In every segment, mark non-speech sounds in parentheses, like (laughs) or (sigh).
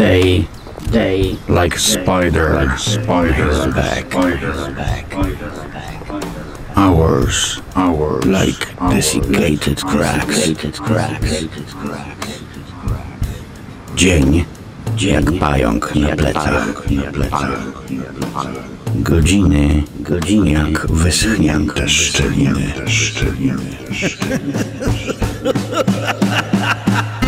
Day, day, like spider, like spider, back. back. Hours, Hours, like desiccated cracks. cracks. Dzień, jak pająk na plecach. Godziny, godziny jak wyschnięte szczeliny. (laughs)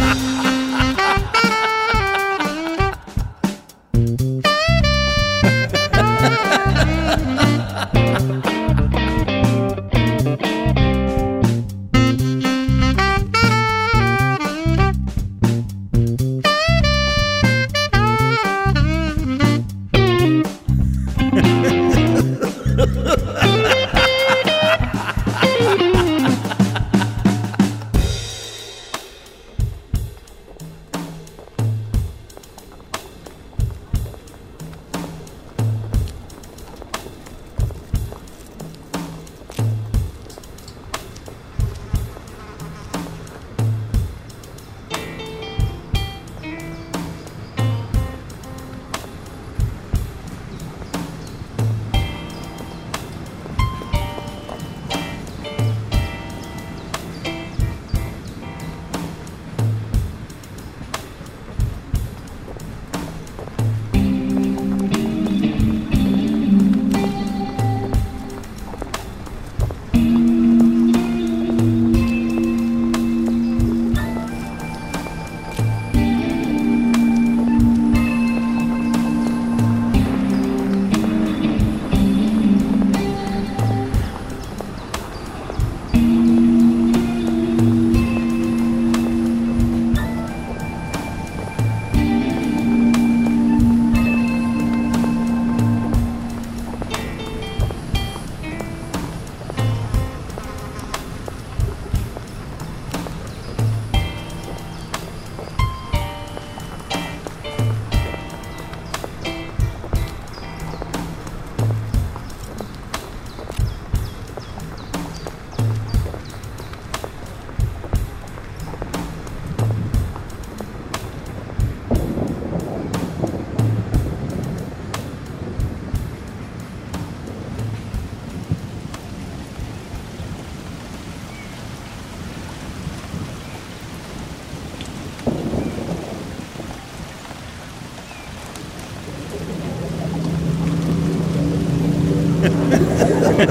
Ha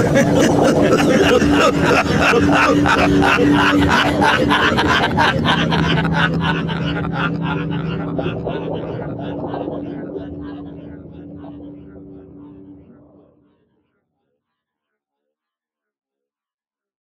ha ha ha!